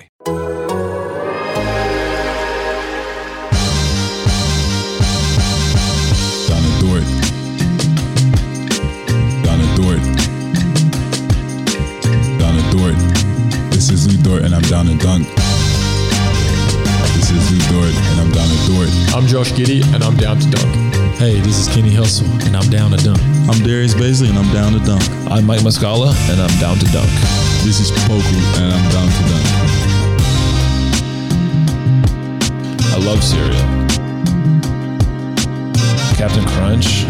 Donna Dort. Donna Dort. Donna Dort. This is Lou Dort and I'm down to dunk. This is Lou Dort and I'm down to Dort. I'm Josh Giddey, and I'm down to dunk. Hey, this is Kenny Hustle, and I'm down to dunk. I'm Darius Bazley and I'm down to dunk. I'm Mike Muscala, and I'm down to dunk. This is Poku and I'm down to dunk. Love cereal. Captain Crunch,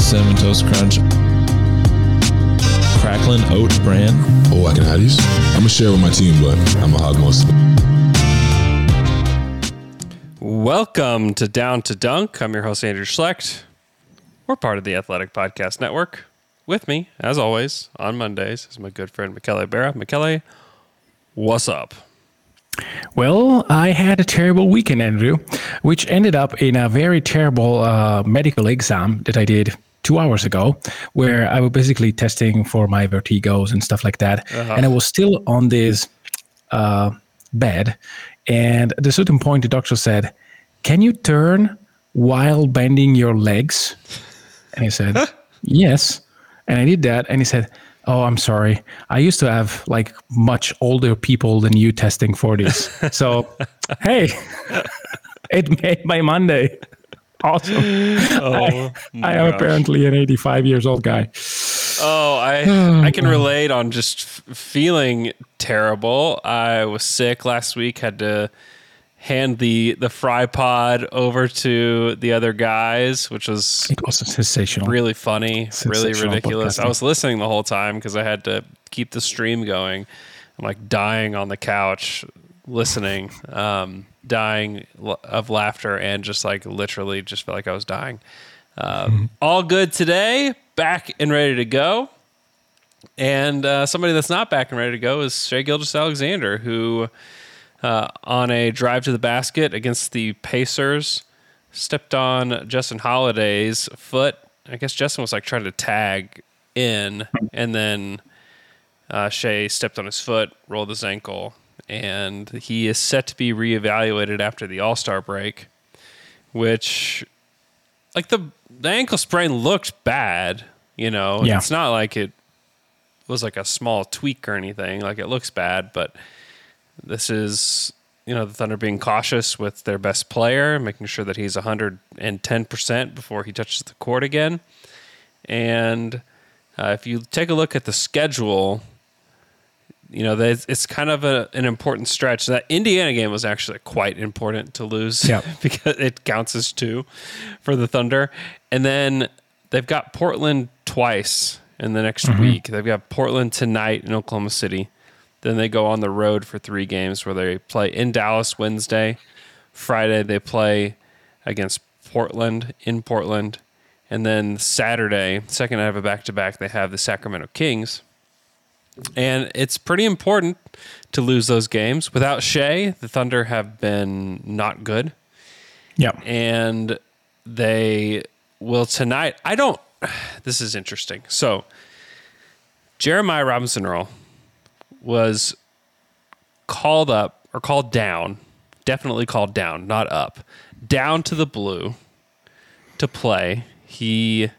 Cinnamon Toast Crunch, Cracklin Oat Bran. Oh, I can have these? I'm gonna share with my team, but I'm gonna hog most of it. Welcome to Down to Dunk. I'm your host, Andrew Schlecht. We're part of the Athletic Podcast Network. With me, as always, on Mondays is my good friend Michele Barra. Michele, what's up? Well, I had a terrible weekend, Andrew, which ended up in a very terrible uh, medical exam that I did two hours ago, where I was basically testing for my vertigos and stuff like that. And I was still on this uh, bed. And at a certain point, the doctor said, Can you turn while bending your legs? And I said, Yes. And I did that. And he said, Oh, I'm sorry. I used to have like much older people than you testing for this. So, hey, it made my Monday. Awesome. Oh I, I am apparently an 85 years old guy. Oh, I I can relate on just f- feeling terrible. I was sick last week. Had to hand the the fry pod over to the other guys, which was It was sensational. really funny, really Sensational ridiculous. I was listening the whole time because I had to keep the stream going. I'm like dying on the couch listening, um, dying of laughter, and just like literally just felt like I was dying. Um, All good today, back and ready to go. And uh, somebody that's not back and ready to go is Shai Gilgeous-Alexander, who uh, on a drive to the basket against the Pacers stepped on Justin Holiday's foot. I guess Justin was like trying to tag in, and then uh, Shai stepped on his foot, rolled his ankle, and he is set to be reevaluated after the All Star break. Which, like the the ankle sprain looked bad, you know. Yeah. It's not like it was like a small tweak or anything. Like it looks bad, but this is you know the Thunder being cautious with their best player, making sure that he's 110% before he touches the court again. And uh, if you take a look at the schedule, you know it's kind of a, an important stretch. That Indiana game was actually quite important to lose Yeah. because it counts as two for the Thunder. And then they've got Portland twice in the next week. They've got Portland tonight in Oklahoma City. Then they go on the road for three games where they play in Dallas Wednesday. Friday they play against Portland in Portland. And then Saturday, second out of a back to back, they have the Sacramento Kings. And it's pretty important to lose those games. Without Shai, the Thunder have been not good. Yeah. And they will tonight. I don't. This is interesting. So, Jeremiah Robinson Earl was called up or called down, definitely called down, not up, down to the blue to play. He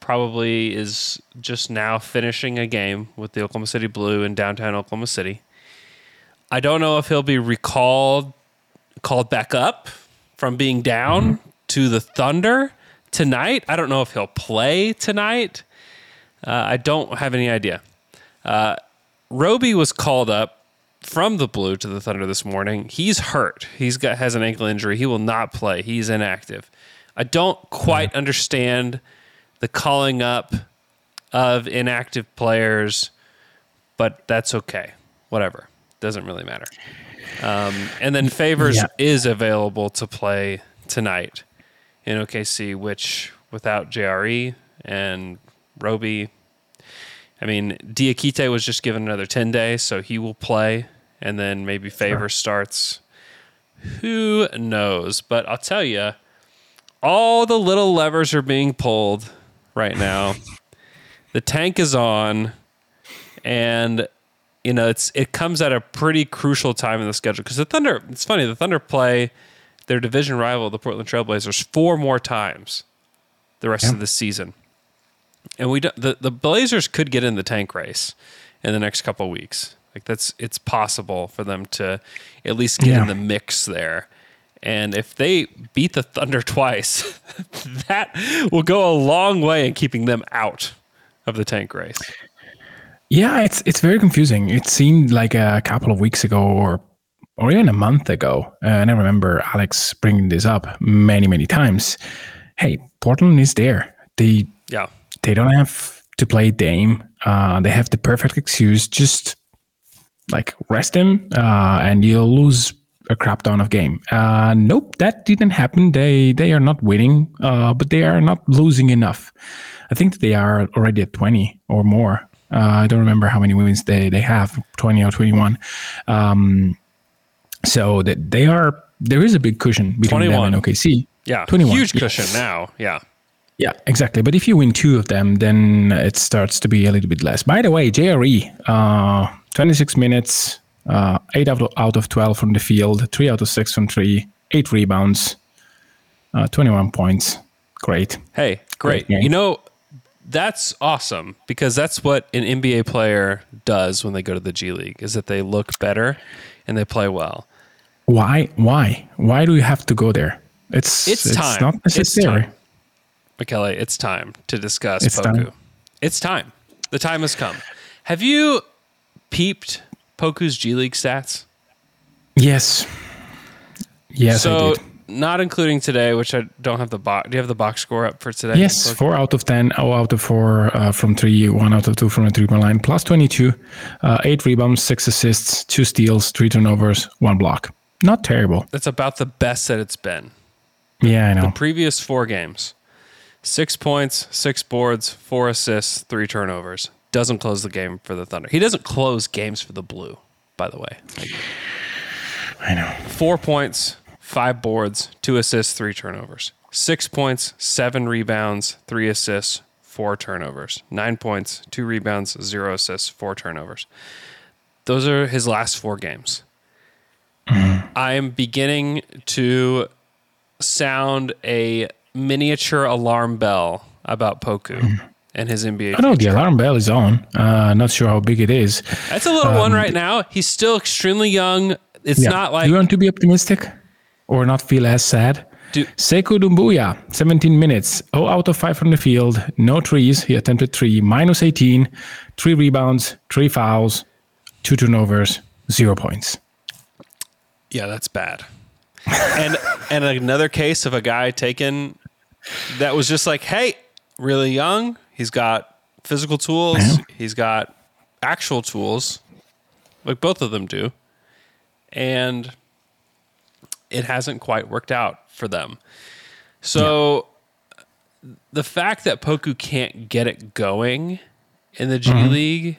probably is just now finishing a game with the Oklahoma City Blue in downtown Oklahoma City. I don't know if he'll be recalled, called back up from being down to the Thunder tonight. I don't know if he'll play tonight. Uh, I don't have any idea. Uh, Roby was called up from the Blue to the Thunder this morning. He's hurt. He's got has an ankle injury. He will not play. He's inactive. I don't quite understand the calling up of inactive players, but that's okay whatever. Doesn't really matter. Um, and then Favors Yeah. is available to play tonight in OKC, which without JRE and Roby, I mean, Diakite was just given another 10 days, so he will play. And then maybe Favors starts. Who knows? But I'll tell you, all the little levers are being pulled right now. the tank is on, and you know it's it comes at a pretty crucial time in the schedule because the Thunder. It's funny the Thunder play their division rival, the Portland Trailblazers, four more times the rest of the season, and we don't, the the Blazers could get in the tank race in the next couple of weeks. Like that's it's possible for them to at least get Yeah. in the mix there. And if they beat the Thunder twice, that will go a long way in keeping them out of the tank race. Yeah, it's it's very confusing. It seemed like a couple of weeks ago, or or even a month ago, uh, and I remember Alex bringing this up many many times. Hey, Portland is there. They Yeah. They don't have to play Dame. Uh, they have the perfect excuse. Just like rest him, uh, and you'll lose a crap ton of game. Uh, nope, that didn't happen. They they are not winning, uh, but they are not losing enough. I think that they are already at twenty or more. Uh, I don't remember how many wins they they have, twenty or twenty one. Um, so that they are there is a big cushion between 21. them and OKC. Yeah. 21. Huge yes. cushion now. Yeah. Yeah, exactly. But if you win two of them, then it starts to be a little bit less. By the way, JRE, uh, 26 minutes, uh, 8 out of, out of 12 from the field, 3 out of 6 from 3, 8 rebounds, uh, 21 points. Great. Hey, great. Great. You know, that's awesome because that's what an NBA player does when they go to the G League is that they look better and they play well. Why? Why? Why do you have to go there? It's It's time. not It's necessary. time. Michele, it's time to discuss It's Poku. time. It's time. The time has come. Have you peeped Poku's G League stats? Yes. Yes, I so did. not including today, which I don't have the box. Do you have the box score up for today? Yes, Poku? four out of 10, oh, out of four uh, from three, one out of two from the three point line, plus 22, uh, eight rebounds, six assists, two steals, three turnovers, one block. Not terrible. That's about the best that it's been. Yeah, I know. The previous four games, six points, six boards, four assists, three turnovers. Doesn't close the game for the Thunder. He doesn't close games for the Blue, by the way. Like, I know. four points, five boards, two assists, three turnovers. Six points, seven rebounds, three assists, four turnovers. Nine points, two rebounds, zero assists, four turnovers. Those are his last four games. Mm-hmm. I am beginning to sound a miniature alarm bell about Poku and his NBA. I know the alarm bell is on. Uh, not sure how big it is. That's a little one right now. He's still extremely young. It's Um, Yeah. not like Do you want to be optimistic or not feel as sad? Do- Sekou Dumbuya, 17 minutes, 0 out of 5 from the field, no trees. He attempted 3, minus 18, 3 rebounds, 3 fouls, 2 turnovers, 0 points. Yeah, that's bad. and and another case of a guy taken that was just like, hey, really young. He's got physical tools. Yeah. He's got actual tools, like both of them do, and it hasn't quite worked out for them. So the fact that Poku can't get it going in the G mm-hmm. League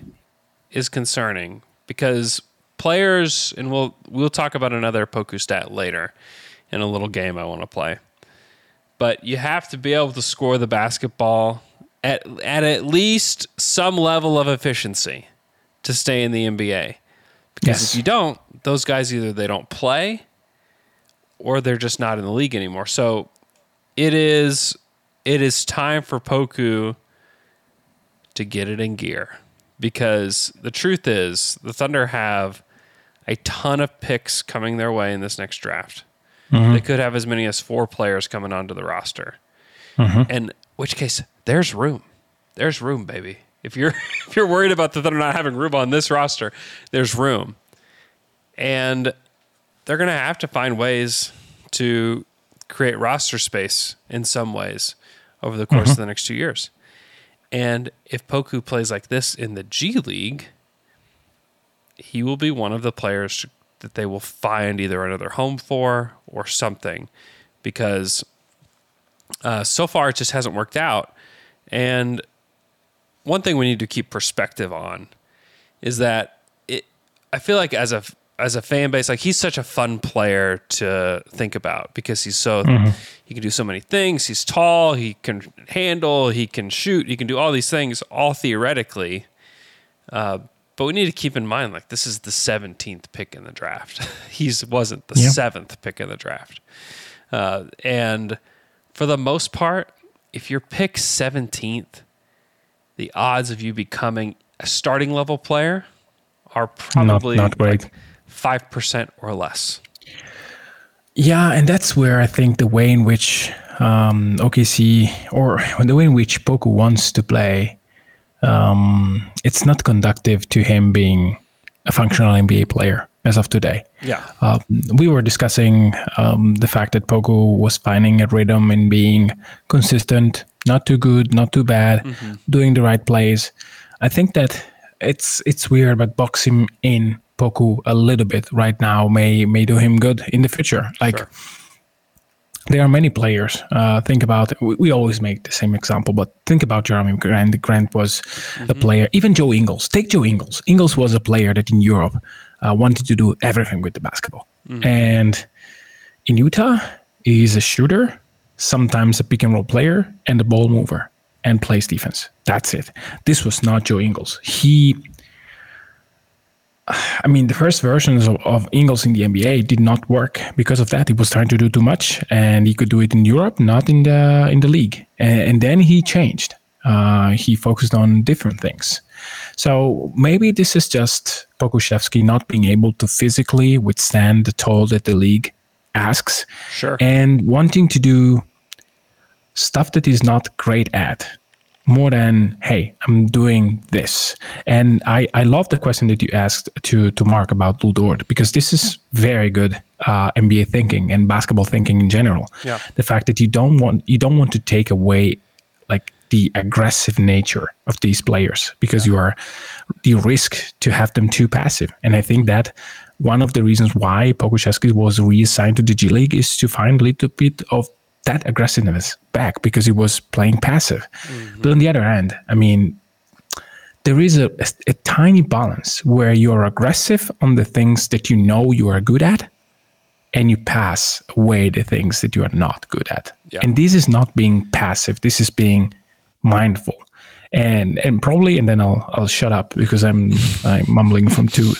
is concerning because players, and we'll we'll talk about another Poku stat later in a little game I want to play. But you have to be able to score the basketball at at at least some level of efficiency to stay in the NBA. Because Yes. if you don't, those guys either they don't play or they're just not in the league anymore. So it is it is time for Poku to get it in gear because the truth is the Thunder have a ton of picks coming their way in this next draft. Mm-hmm. They could have as many as four players coming onto the roster. Mm-hmm. In which case, there's room. There's room, baby. If you're if you're worried about the Thunder not having room on this roster, there's room. And they're going to have to find ways to create roster space in some ways over the course of mm-hmm. the next two years. And if Poku plays like this in the G League, he will be one of the players that they will find either another home for or something because uh, so far it just hasn't worked out. And one thing we need to keep perspective on is that it. I feel like as a as a fan base, like he's such a fun player to think about because he's so he can do so many things. He's tall, he can handle, he can shoot, he can do all these things, all theoretically. Uh, but we need to keep in mind, like this is the seventeenth pick in the draft. He's wasn't the Yeah. seventh pick in the draft, uh, and for the most part, if you're pick seventeenth, the odds of you becoming a starting level player are probably not great. five percent or less. Yeah, and that's where I think the way in which um, OKC or the way in which Poku wants to play, um, it's not conductive to him being a functional NBA player as of today. Yeah. Uh, we were discussing um, the fact that Poku was finding a rhythm and being consistent, not too good, not too bad, doing the right plays. I think that it's it's weird, but boxing in Poku a little bit right now may may do him good in the future. Like there are many players. Uh, think about we, we always make the same example, but think about Jerami Grant. Grant was a player. Even Joe Ingles. Take Joe Ingles. Ingles was a player that in Europe uh, wanted to do everything with the basketball, and in Utah, he's a shooter, sometimes a pick and roll player, and a ball mover, and plays defense. That's it. This was not Joe Ingles. He I mean, the first versions of, of Ingles in the NBA did not work because of that. He was trying to do too much, and he could do it in Europe, not in the in the league. And, and then he changed. Uh, he focused on different things. So maybe this is just Pokusevski not being able to physically withstand the toll that the league asks, Sure. and wanting to do stuff that he's not great at more than hey i'm doing this. And i i love the question that you asked to to mark about Lou Dort because this is very good uh, nba thinking and basketball thinking in general. Yeah. the fact that you don't want you don't want to take away like the aggressive nature of these players because you are you risk to have them too passive. And i think that one of the reasons why Pokusevski was reassigned to the G League is to find a little bit of that aggressiveness back because he was playing passive. But on the other hand, I mean, there is a, a, a tiny balance where you're aggressive on the things that you know you are good at and you pass away the things that you are not good at. Yeah. And this is not being passive, this is being mindful. And and probably and then I'll I'll shut up because I'm I'm mumbling from too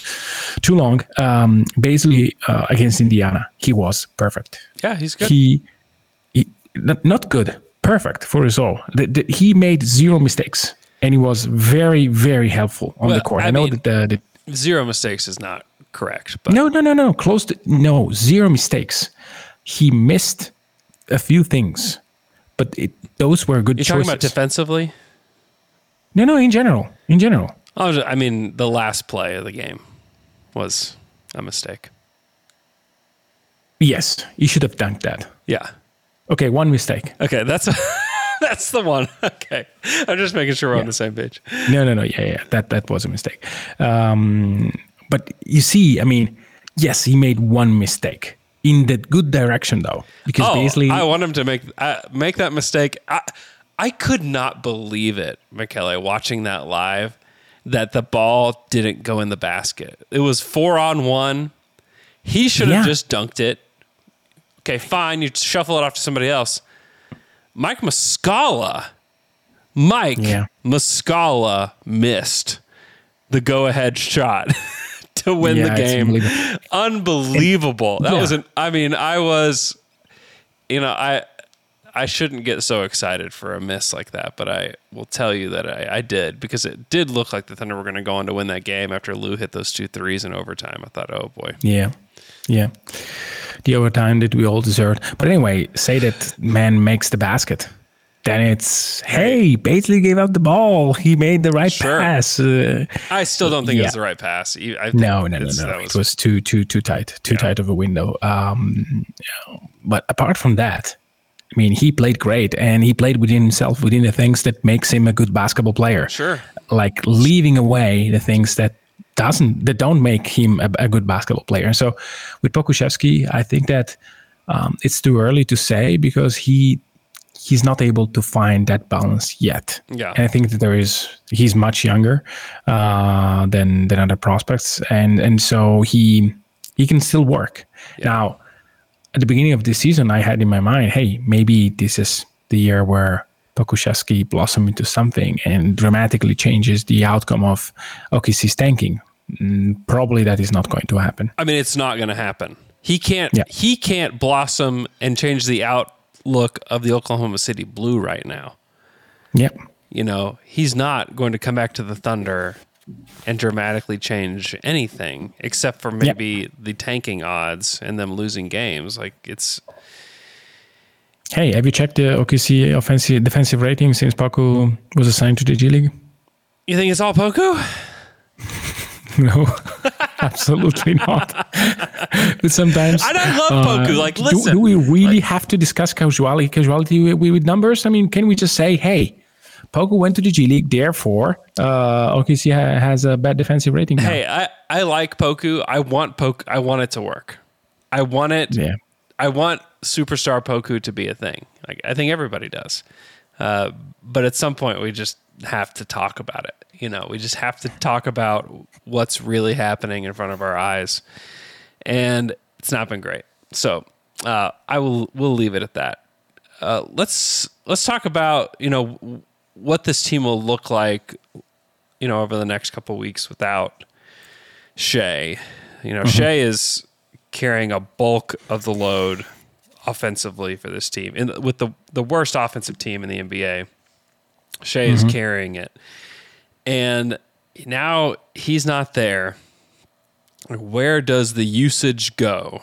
too long. Um, basically uh, against Indiana, he was perfect Yeah, he's good. he not, not good, perfect for us all. The, the, he made zero mistakes, and he was very, very helpful on Well, the court. I, I know mean- that the, the Zero mistakes is not correct, but no, no, no, no, close to no zero mistakes. He missed a few things, but it, those were good you're choices. talking about defensively. no, no, in general, in general. I, was, I mean, the last play of the game was a mistake. Yes, you should have dunked that. Yeah. Okay, one mistake. Okay, that's that's the one. Okay, I'm just making sure we're on the same page. No, no, no. Yeah, yeah. That that was a mistake. Um, but you see, I mean, yes, he made one mistake in the good direction, though, because Oh, basically, I want him to make uh, make that mistake. I I could not believe it, Michele, watching that live, that the ball didn't go in the basket. It was four on one. He should have Yeah. just dunked it. Okay, fine. You shuffle it off to somebody else. Mike Muscala, Mike Yeah. Muscala missed the go-ahead shot to win Yeah, the game. unbelievable. Unbelievable. that yeah. was an. I mean, I was, you know, I. I shouldn't get so excited for a miss like that, but I will tell you that I, I did because it did look like the Thunder were going to go on to win that game after Lou hit those two threes in overtime. I thought, oh boy, yeah, yeah, the overtime that we all deserved. But anyway, say that man makes the basket. Then it's hey, Bazley gave up the ball. He made the right Sure. pass. Uh, I still don't think it was the right pass. I think no, no, no, no. that It was too, too, too tight. Too tight of a window. Um, but apart from that, I mean, he played great, and he played within himself, within the things that makes him a good basketball player. Sure. Like leaving away the things that doesn't that don't make him a, a good basketball player. So with Pokusevski, I think that um, it's too early to say because he he's not able to find that balance yet. Yeah. And I think that there is he's much younger uh, than than other prospects, and and so he he can still work. Now, at the beginning of this season, I had in my mind, hey, maybe this is the year where Pokusevski blossom into something and dramatically changes the outcome of OKC's tanking. Mm, probably that is not going to happen. I mean, it's not going to happen. He can't. Yeah. He can't blossom and change the outlook of the Oklahoma City Blue right now. Yep. You know, he's not going to come back to the Thunder and dramatically change anything except for maybe the tanking odds and them losing games. Like it's Hey, have you checked the OKC offensive defensive rating since Poku was assigned to the G League? you think it's all Poku? No, absolutely not. but sometimes And I love Poku. Like, do, listen, do we really have to discuss casuality casuality with, with numbers? I mean, can we just say, hey, Poku went to the G League, therefore uh, OKC ha- has a bad defensive rating now. hey, I, I like Poku. I want Poku. I want it to work. I want it. Yeah. I want superstar Poku to be a thing. Like I think everybody does. Uh, but at some point, we just have to talk about it. You know, we just have to talk about what's really happening in front of our eyes, and it's not been great. So uh, I will we'll leave it at that. Uh, let's let's talk about you know what this team will look like. You know, over the next couple weeks without Shai. You know, Shai is carrying a bulk of the load offensively for this team. And with the the worst offensive team in the NBA, Shai is mm-hmm. carrying it. And now he's not there. Where does the usage go?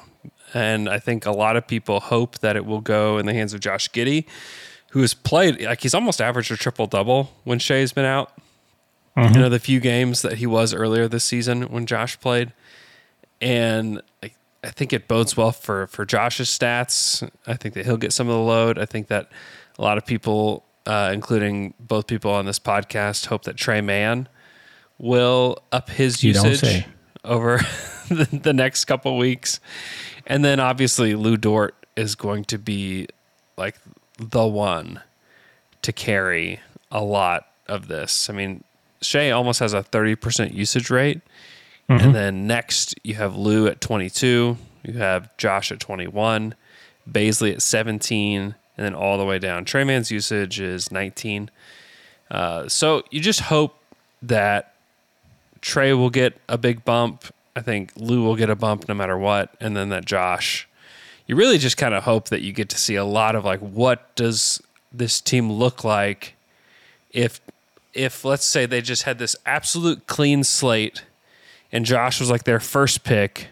And I think a lot of people hope that it will go in the hands of Josh Giddey, who has played like he's almost averaged a triple double when Shai's been out. Mm-hmm. You know, the few games that he was earlier this season when Josh played. And I, I think it bodes well for, for Josh's stats. I think that he'll get some of the load. I think that a lot of people, uh, including both people on this podcast, hope that Tre Mann will up his You usage over the, the next couple weeks. And then obviously Lou Dort is going to be like the one to carry a lot of this. I mean, Shai almost has a 30% usage rate. And then next you have Lou at 22, you have Josh at 21, Bazley at 17, and then all the way down. Tre Mann's usage is 19. Uh, so you just hope that Trey will get a big bump. I think Lou will get a bump no matter what. And then that Josh, you really just kind of hope that you get to see a lot of like, what does this team look like if, if let's say they just had this absolute clean slate and Josh was like their first pick,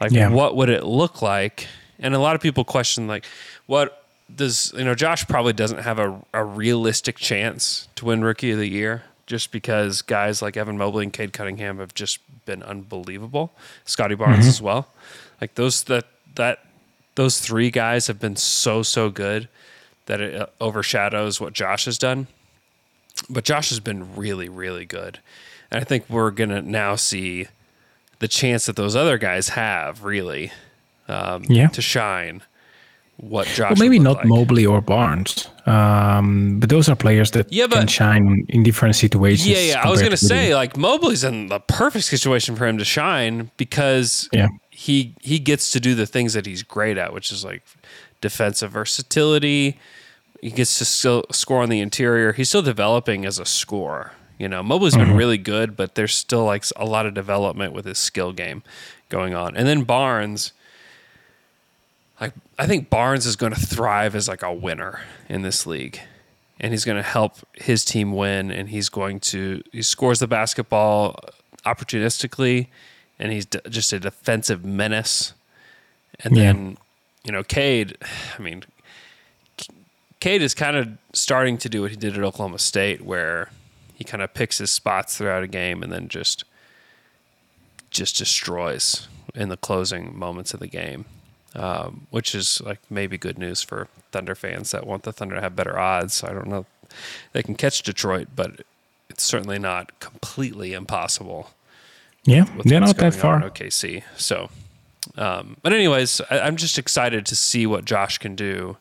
like Yeah. what would it look like? And a lot of people question like, what does you know? Josh probably doesn't have a, a realistic chance to win Rookie of the Year just because guys like Evan Mobley and Cade Cunningham have just been unbelievable. Scottie Barnes as well. Like those that that those three guys have been so so good that it uh, overshadows what Josh has done. But Josh has been really really good. And I think we're going to now see the chance that those other guys have really um, Yeah. to shine what Josh Well, maybe not like. Mobley or Barnes, um, but those are players that Yeah, can but- shine in different situations. Yeah, yeah. I was gonna to say like Mobley's in the perfect situation for him to shine because Yeah. he he gets to do the things that he's great at, which is like defensive versatility. He gets to still score on the interior. He's still developing as a scorer. You know, Mobley's been uh-huh. really good, but there's still like a lot of development with his skill game going on. And then Barnes, like I think Barnes is going to thrive as like a winner in this league. And he's going to help his team win and he's going to he scores the basketball opportunistically and he's d- just a defensive menace. And Yeah. then, you know, Cade, I mean, Cade is kind of starting to do what he did at Oklahoma State, where he kind of picks his spots throughout a game and then just just destroys in the closing moments of the game, um, which is like maybe good news for Thunder fans that want the Thunder to have better odds. I don't know, they can catch Detroit, but it's certainly not completely impossible Yeah, they're not that far. OKC. So, um, but anyways, I, I'm just excited to see what Josh can do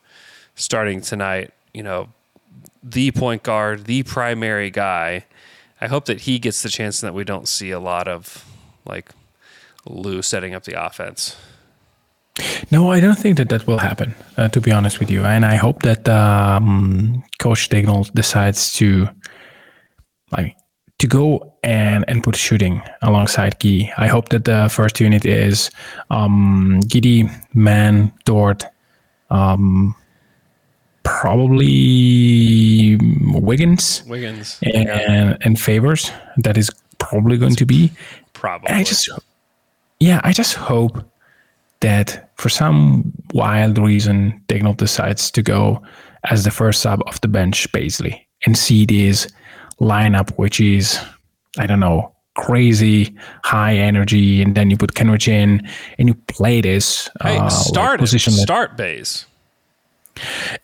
starting tonight. You know, the point guard, the primary guy. I hope that he gets the chance and that we don't see a lot of like Lou setting up the offense. No, I don't think that that will happen. Uh, to be honest with you, and I hope that um, Coach Daigneault decides to like to go and and put shooting alongside Giddey. I hope that the first unit is um, Giddey, Mann, Dort, um, probably Wiggins Wiggins, and and Favors. That is probably going to be. probably. And I just, yeah, I just hope that for some wild reason, Daigneault decides to go as the first sub off the bench, basically, and see this lineup, which is, I don't know, crazy high energy, and then you put Kenrich in and you play this hey, uh, start him. position. Start Bays.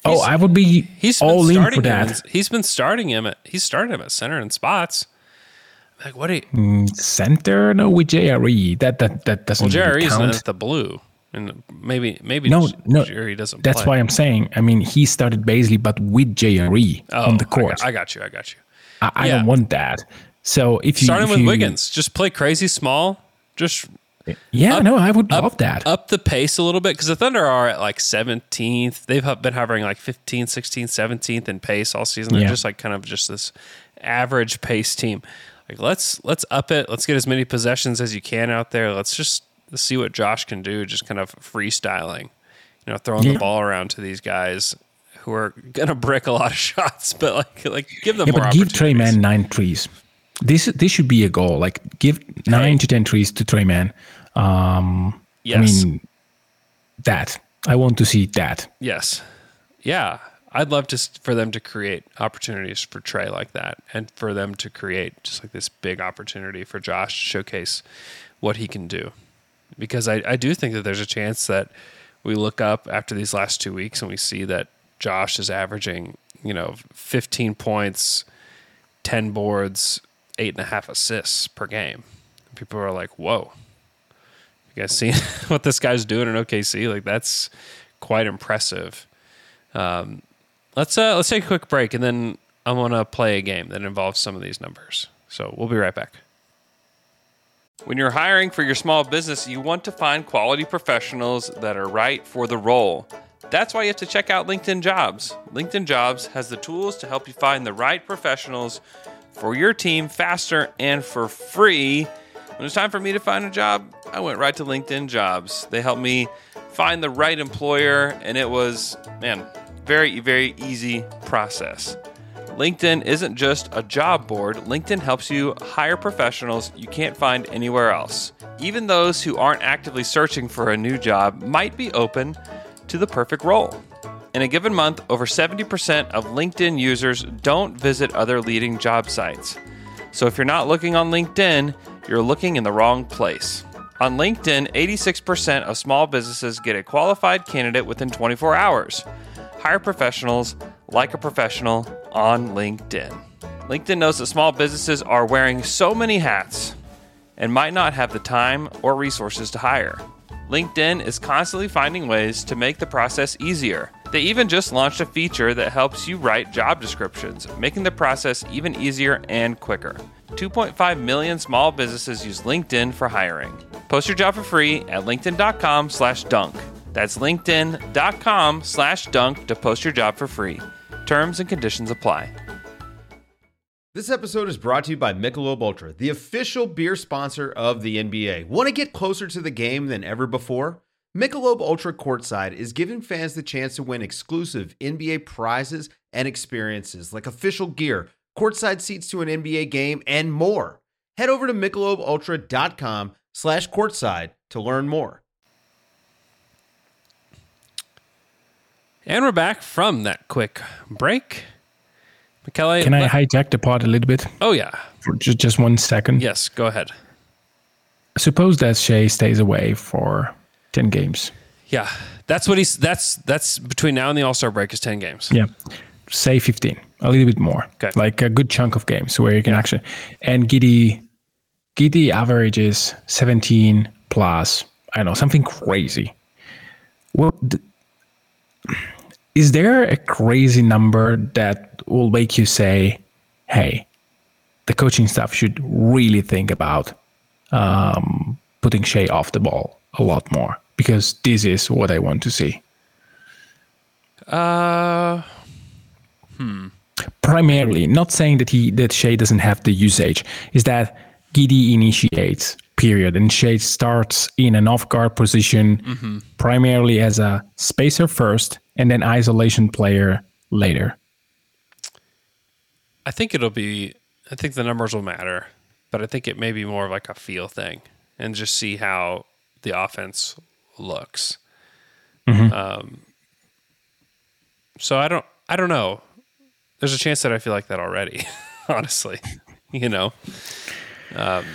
Oh, I would be He's been all in starting for him. that. in- He's been starting him. At, he's started him at center in spots. Like what? Do you, mm, Center, no, with JRE. That that that doesn't well, really count. at the blue, and maybe maybe No, no, Jerry doesn't. That's play. why I'm saying. I mean, he started basically, but with JRE Oh, on the I court. got, I got you. I got you. I, I Yeah. don't want that. So if you Starting if with you- Wiggins, just play crazy small. Just yeah, up- no, I would up, love that. Up the pace a little bit because the Thunder are at like 17th. They've been hovering like 15th, 16th, 17th in pace all season. They're Yeah. just like kind of just this average pace team. Like let's let's up it. Let's get as many possessions as you can out there. Let's just see what Josh can do. Just kind of freestyling, you know, throwing the ball around to these guys who are gonna brick a lot of shots, but like like give them yeah, more but give Trey. Man nine threes. This this should be a goal. Like give nine to ten trees to Tre Mann. Um, Yes. I mean that. I want to see that. Yes. Yeah. I'd love to for them to create opportunities for Trey like that and for them to create just like this big opportunity for Josh to showcase what he can do. Because I, I do think that there's a chance that we look up after these last two weeks and we see that Josh is averaging, you know, 15 points, 10 boards, eight and a half assists per game. People are like, whoa, you guys seen what this guy's doing in OKC? Like that's quite impressive. Um, let's uh, let's take a quick break, and then I want to play a game that involves some of these numbers. So we'll be right back. When you're hiring for your small business, you want to find quality professionals that are right for the role. That's why you have to check out LinkedIn Jobs. LinkedIn Jobs has the tools to help you find the right professionals for your team faster and for free. When it's time for me to find a job, I went right to LinkedIn Jobs. They helped me find the right employer, and it was, man, very, very easy process. LinkedIn isn't just a job board, LinkedIn helps you hire professionals you can't find anywhere else. Even those who aren't actively searching for a new job might be open to the perfect role. In a given month, over 70% of LinkedIn users don't visit other leading job sites. So if you're not looking on LinkedIn, you're looking in the wrong place. On LinkedIn, 86% of small businesses get a qualified candidate within 24 hours. Hire professionals like a professional on LinkedIn. LinkedIn knows that small businesses are wearing so many hats and might not have the time or resources to hire. LinkedIn is constantly finding ways to make the process easier. They even just launched a feature that helps you write job descriptions, making the process even easier and quicker. 2.5 million small businesses use LinkedIn for hiring. Post your job for free at linkedin.com slash dunk. That's linkedin.com slash dunk to post your job for free. Terms and conditions apply. This episode is brought to you by Michelob Ultra, the official beer sponsor of the NBA. Want to get closer to the game than ever before? Michelob Ultra Courtside is giving fans the chance to win exclusive NBA prizes and experiences like official gear, courtside seats to an NBA game, and more. Head over to michelobultra.com slash courtside to learn more. And we're back from that quick break. Michele, Can I let- hijack the pod a little bit Oh yeah. for just just one second? Yes, go ahead. Suppose that Shai stays away for ten games. Yeah. That's what he's that's that's between now and the All-Star break is 10 games. Yeah. Say 15, a little bit more. Okay. Like a good chunk of games where you can actually. And Giddey, Giddey averages 17 plus, I don't know, something crazy. Well, th- is there a crazy number that will make you say, hey, the coaching staff should really think about um, putting Shai off the ball a lot more because this is what I want to see. Uh, Primarily, not saying that he that Shai doesn't have the usage, is that Giddey initiates period and Shai starts in an off guard position primarily as a spacer first and then isolation player later. I think it'll be. I think the numbers will matter, but I think it may be more of like a feel thing, and just see how the offense looks. Um, so I don't. I don't know. There's a chance that I feel like that already. honestly, you know. Um,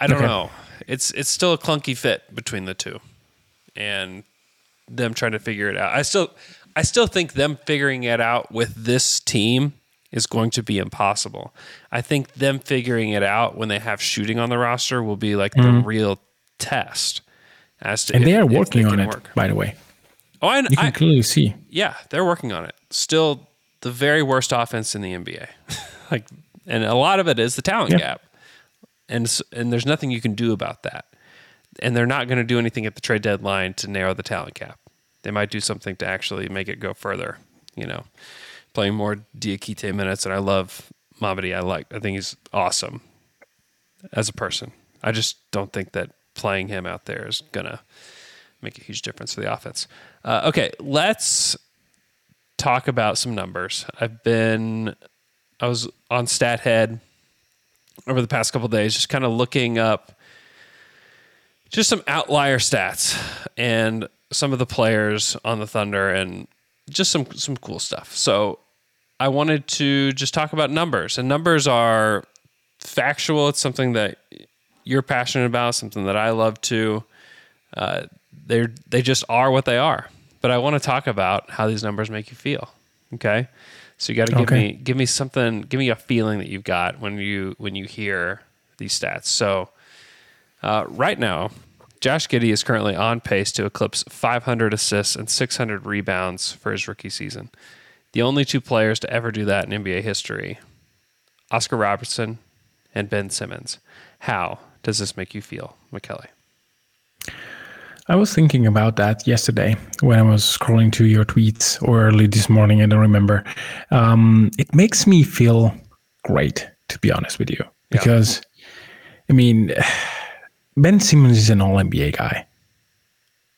I don't Okay. know. It's it's still a clunky fit between the two, and them trying to figure it out. I still I still think them figuring it out with this team is going to be impossible. I think them figuring it out when they have shooting on the roster will be like the real test. As to Mm-hmm. And if- they are working on it, work. by the way. Oh, I, You can I, clearly see. yeah, they're working on it. Still the very worst offense in the NBA. like and a lot of it is the talent Yeah. gap. And and there's nothing you can do about that. And they're not going to do anything at the trade deadline to narrow the talent gap. They might do something to actually make it go further, you know. Playing more Diakite minutes and I love Mamadi. I like I think he's awesome as a person. I just don't think that playing him out there is going to make a huge difference for the offense. Uh, okay, let's talk about some numbers. I've been, I was on StatHead over the past couple days, just kind of looking up just some outlier stats and some of the players on the Thunder and just some some cool stuff. So I wanted to just talk about numbers, and numbers are factual. It's something that you're passionate about, something that I love too uh, they're they just are what they are. But I want to talk about how these numbers make you feel. Okay, so you got to give Okay. me give me something, give me a feeling that you've got when you when you hear these stats. So uh, right now, Josh Giddey is currently on pace to eclipse 500 assists and 600 rebounds for his rookie season. The only two players to ever do that in NBA history, Oscar Robertson and Ben Simmons. How does this make you feel, Michele? I was thinking about that yesterday when I was scrolling to your tweets or early this morning. I don't remember. Um, it makes me feel great, to be honest with you, because I mean, Ben Simmons is an All NBA guy,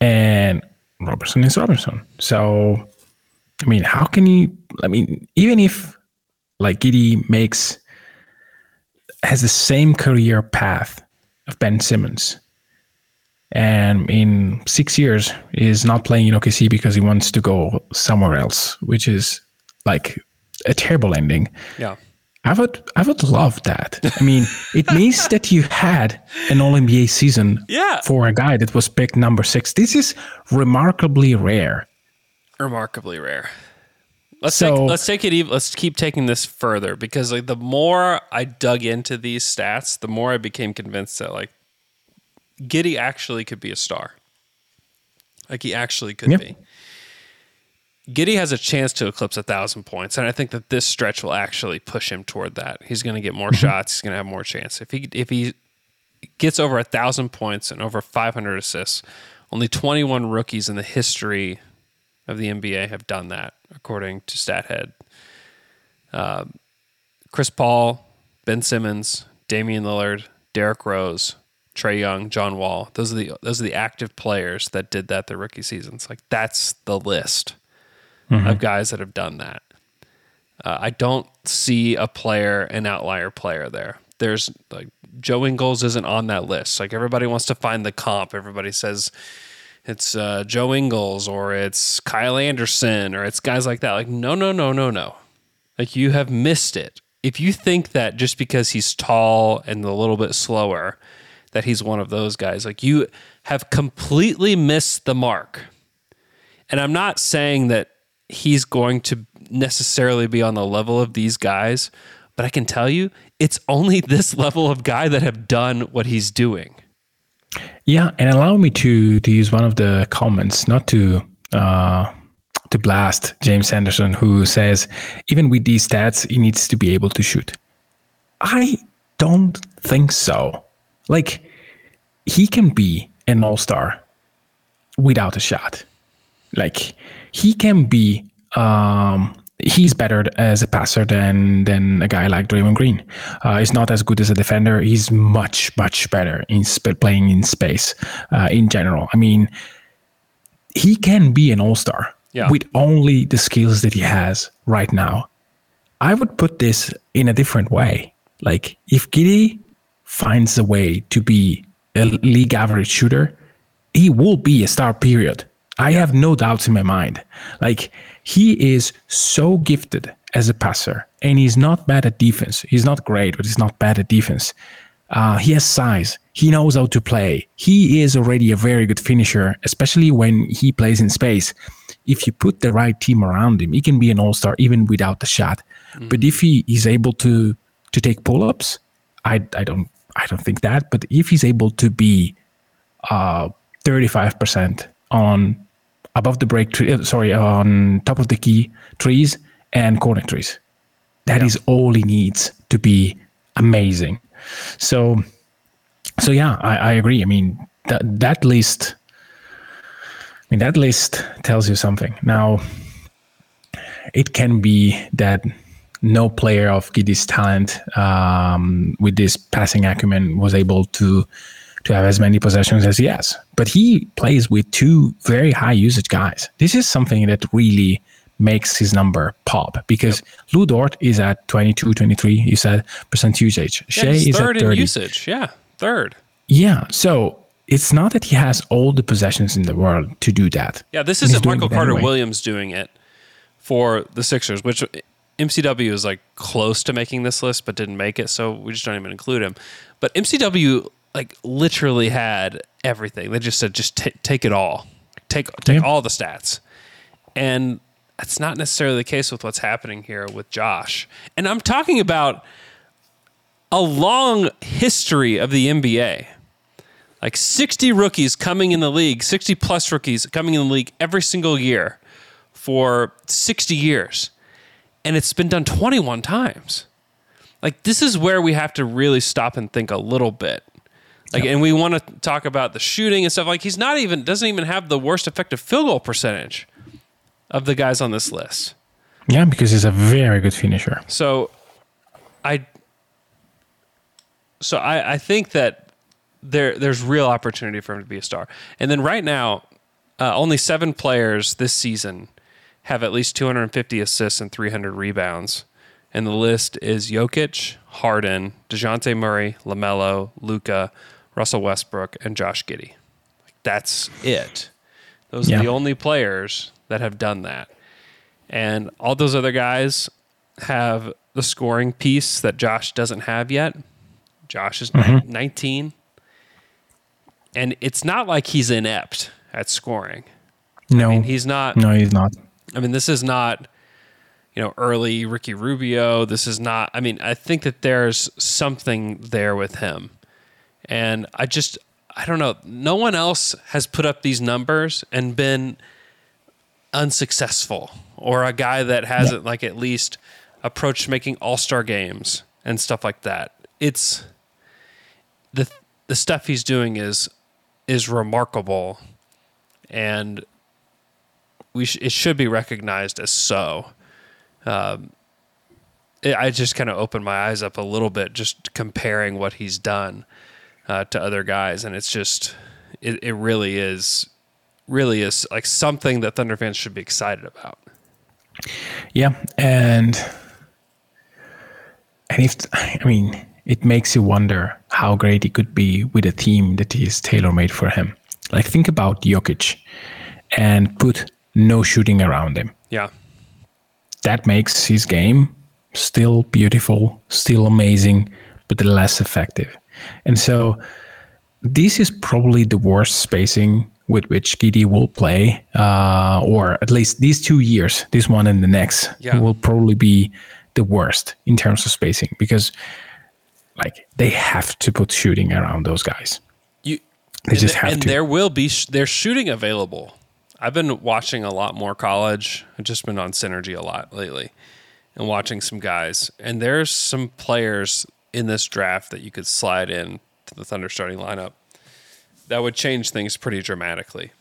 and Robertson is Robertson. So, I mean, how can you? I mean, even if like Giddey makes has the same career path of Ben Simmons and in six years is not playing in OKC because he wants to go somewhere else, which is like a terrible ending. Yeah. I would I would love that. I mean, it means that you had an All NBA season Yeah. for a guy that was picked number six. This is remarkably rare. remarkably rare. Let's So- take let's take it even let's keep taking this further because like the more I dug into these stats, the more I became convinced that like Giddey actually could be a star. Like he actually could be. Giddey has a chance to eclipse a thousand points, and I think that this stretch will actually push him toward that. He's going to get more shots. He's going to have more chance. If he if he gets over a thousand points and over 500 assists, only 21 rookies in the history of the NBA have done that, according to StatHead. Um, Chris Paul, Ben Simmons, Damian Lillard, Derrick Rose, Trae Young, John Wall. Those are the those are the active players that did that their rookie seasons. Like that's the list of guys that have done that. Uh, I don't see a player, an outlier player there. There's like Joe Ingles isn't on that list. Like everybody wants to find the comp. Everybody says it's uh, Joe Ingles or it's Kyle Anderson or it's guys like that. Like no, no, no, no, no. Like you have missed it. If you think that just because he's tall and a little bit slower, that he's one of those guys, like you have completely missed the mark. And I'm not saying that he's going to necessarily be on the level of these guys, but I can tell you, it's only this level of guy that have done what he's doing. Yeah, and allow me to to use one of the comments, not to uh, to blast James Anderson, who says even with these stats, he needs to be able to shoot. I don't think so. Like he can be an all star without a shot. Like he can be um, he's better as a passer than than a guy like Draymond Green. Uh, he's not as good as a defender. He's much much better in sp- playing in space uh, in general. I mean, he can be an all star Yeah. with only the skills that he has right now. I would put this in a different way. Like if Giddey finds a way to be a league average shooter, he will be a star. Period. I have no doubts in my mind. Like he is so gifted as a passer, and he's not bad at defense. He's not great, but he's not bad at defense. Uh, he has size. He knows how to play. He is already a very good finisher, especially when he plays in space. If you put the right team around him, he can be an all star even without the shot. But if he is able to to take pull ups, I I don't I don't think that. But if he's able to be uh 35% on above the break tree, uh, sorry, on top of the key trees and corner trees. That is all he needs to be amazing. So, so yeah, I, I agree. I mean, that that list, I mean, that list tells you something. Now, it can be that no player of Giddey's talent um, with this passing acumen was able to to have as many possessions as he has. But he plays with two very high usage guys. This is something that really makes his number pop because Lu Dort is at 22, 23, you said, percent usage. Yeah, Shai is third at in 30. usage. Yeah, third. Yeah. So it's not that he has all the possessions in the world to do that. Yeah, this isn't Michael Carter anyway. Williams doing it for the Sixers, which MCW is like close to making this list, but didn't make it, so we just don't even include him. But MCW like literally had everything. They just said, just ta take it all, take take Yeah. all the stats, and that's not necessarily the case with what's happening here with Josh. And I'm talking about a long history of the NBA like 60 rookies coming in the league, 60 plus rookies coming in the league every single year for 60 years. And it's been done 21 times. Like this is where we have to really stop and think a little bit. Like and we want to talk about the shooting and stuff like he's not even doesn't even have the worst effective field goal percentage of the guys on this list. Yeah, because he's a very good finisher. So I so I, I think that there there's real opportunity for him to be a star. And then right now, uh, only seven players this season have at least 250 assists and 300 rebounds. And the list is Jokic, Harden, Dejounte Murray, LaMelo, Luka, Russell Westbrook, and Josh Giddey. That's it. Those Yeah. are the only players that have done that. And all those other guys have the scoring piece that Josh doesn't have yet. Josh is ni- 19. And it's not like he's inept at scoring. No, I mean, he's not. no, he's not. I mean, this is not, you know, early Ricky Rubio. This is not. I mean, I think that there's something there with him, and I just, I don't know. No one else has put up these numbers and been unsuccessful, or a guy that hasn't like at least approached making All Star games and stuff like that. It's the the stuff he's doing is is remarkable, and we sh- it should be recognized as so. Um, it, I just kind of opened my eyes up a little bit, just comparing what he's done uh, to other guys, and it's just it, it really is really is like something that Thunder fans should be excited about. Yeah, and and if I mean, it makes you wonder how great he could be with a team that is tailor made for him. Like think about Jokic, and put no shooting around him. Yeah, That makes his game still beautiful, still amazing, but less effective. And so this is probably the worst spacing with which Giddey will play, uh, or at least these two years, this one and the next, Yeah. will probably be the worst in terms of spacing because Like they have to put shooting around those guys. You They just have and to. there will be sh- there's shooting available. I've been watching a lot more college. I've just been on Synergy a lot lately and watching some guys. And there's some players in this draft that you could slide in to the Thunder starting lineup that would change things pretty dramatically